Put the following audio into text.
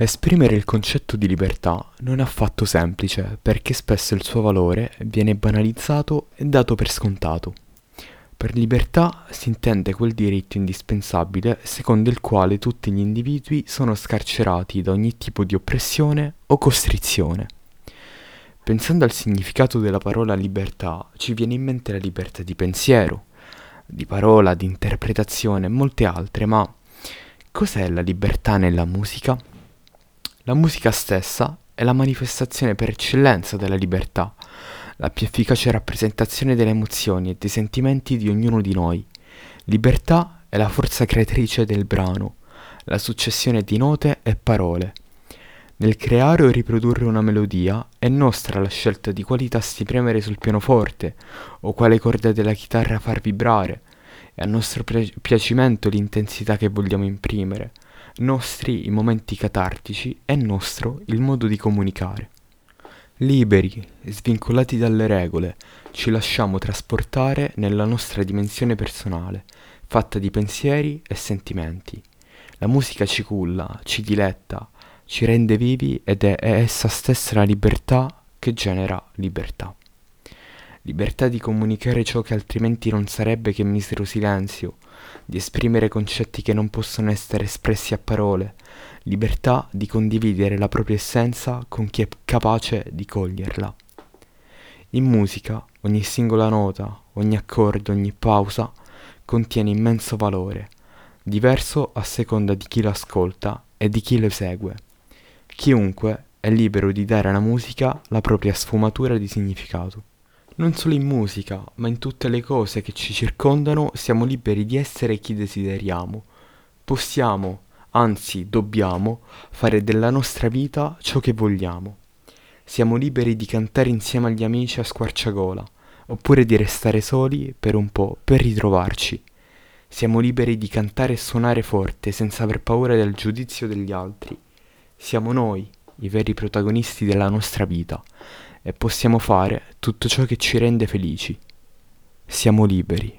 Esprimere il concetto di libertà non è affatto semplice perché spesso il suo valore viene banalizzato e dato per scontato. Per libertà si intende quel diritto indispensabile secondo il quale tutti gli individui sono scarcerati da ogni tipo di oppressione o costrizione. Pensando al significato della parola libertà, ci viene in mente la libertà di pensiero, di parola, di interpretazione e molte altre, ma cos'è la libertà nella musica? La musica stessa è la manifestazione per eccellenza della libertà, la più efficace rappresentazione delle emozioni e dei sentimenti di ognuno di noi. Libertà è la forza creatrice del brano, la successione di note e parole. Nel creare o riprodurre una melodia è nostra la scelta di quali tasti premere sul pianoforte o quale corda della chitarra far vibrare. È a nostro piacimento l'intensità che vogliamo imprimere nostri i momenti catartici, è nostro il modo di comunicare. Liberi, svincolati dalle regole, ci lasciamo trasportare nella nostra dimensione personale, fatta di pensieri e sentimenti. La musica ci culla, ci diletta, ci rende vivi ed è essa stessa la libertà che genera libertà. Libertà di comunicare ciò che altrimenti non sarebbe che misero silenzio, di esprimere concetti che non possono essere espressi a parole, libertà di condividere la propria essenza con chi è capace di coglierla. In musica ogni singola nota, ogni accordo, ogni pausa contiene immenso valore, diverso a seconda di chi lo ascolta e di chi lo esegue. Chiunque è libero di dare alla musica la propria sfumatura di significato. Non solo in musica, ma in tutte le cose che ci circondano siamo liberi di essere chi desideriamo. Possiamo, anzi dobbiamo, fare della nostra vita ciò che vogliamo. Siamo liberi di cantare insieme agli amici a squarciagola, oppure di restare soli per un po' per ritrovarci. Siamo liberi di cantare e suonare forte senza aver paura del giudizio degli altri. Siamo noi, i veri protagonisti della nostra vita e possiamo fare tutto ciò che ci rende felici. Siamo liberi.